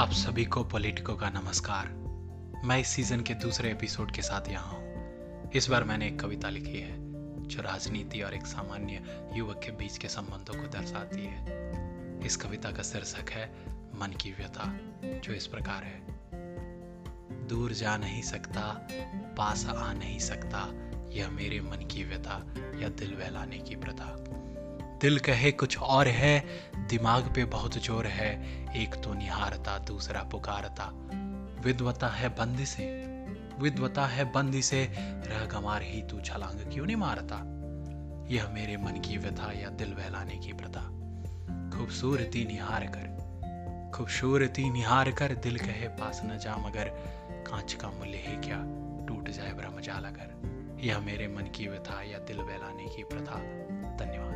आप सभी को पॉलिटिको का नमस्कार। मैं इस सीज़न के दूसरे एपिसोड के साथ यहाँ हूँ। इस बार मैंने एक कविता लिखी है, जो राजनीति और एक सामान्य युवक के बीच के संबंधों को दर्शाती है। इस कविता का शीर्षक है, मन की व्यथा, जो इस प्रकार है। दूर जा नहीं सकता, पास आ नहीं सकता, यह मेरे मन की व्यथा या दिल बहलाने की प्रथा। दिल कहे कुछ और है, दिमाग पे बहुत ज़ोर है, एक तो निहारता, दूसरा पुकारता। विद्वता है बंदी से, विद्वता है बंदी से, रह गमार ही तू छलांग क्यों नहीं मारता? यह मेरे मन की व्यथा या दिल बहलाने की प्रथा। खूबसूरती निहार कर, खूबसूरती निहार कर दिल कहे, पास न जा मगर कांच का मूल्य है क्या? टूट जाए ब्रह्मजाल अगर यह मेरे मन की व्यथा या दिल बहलाने की प्रथा। धन्यवाद।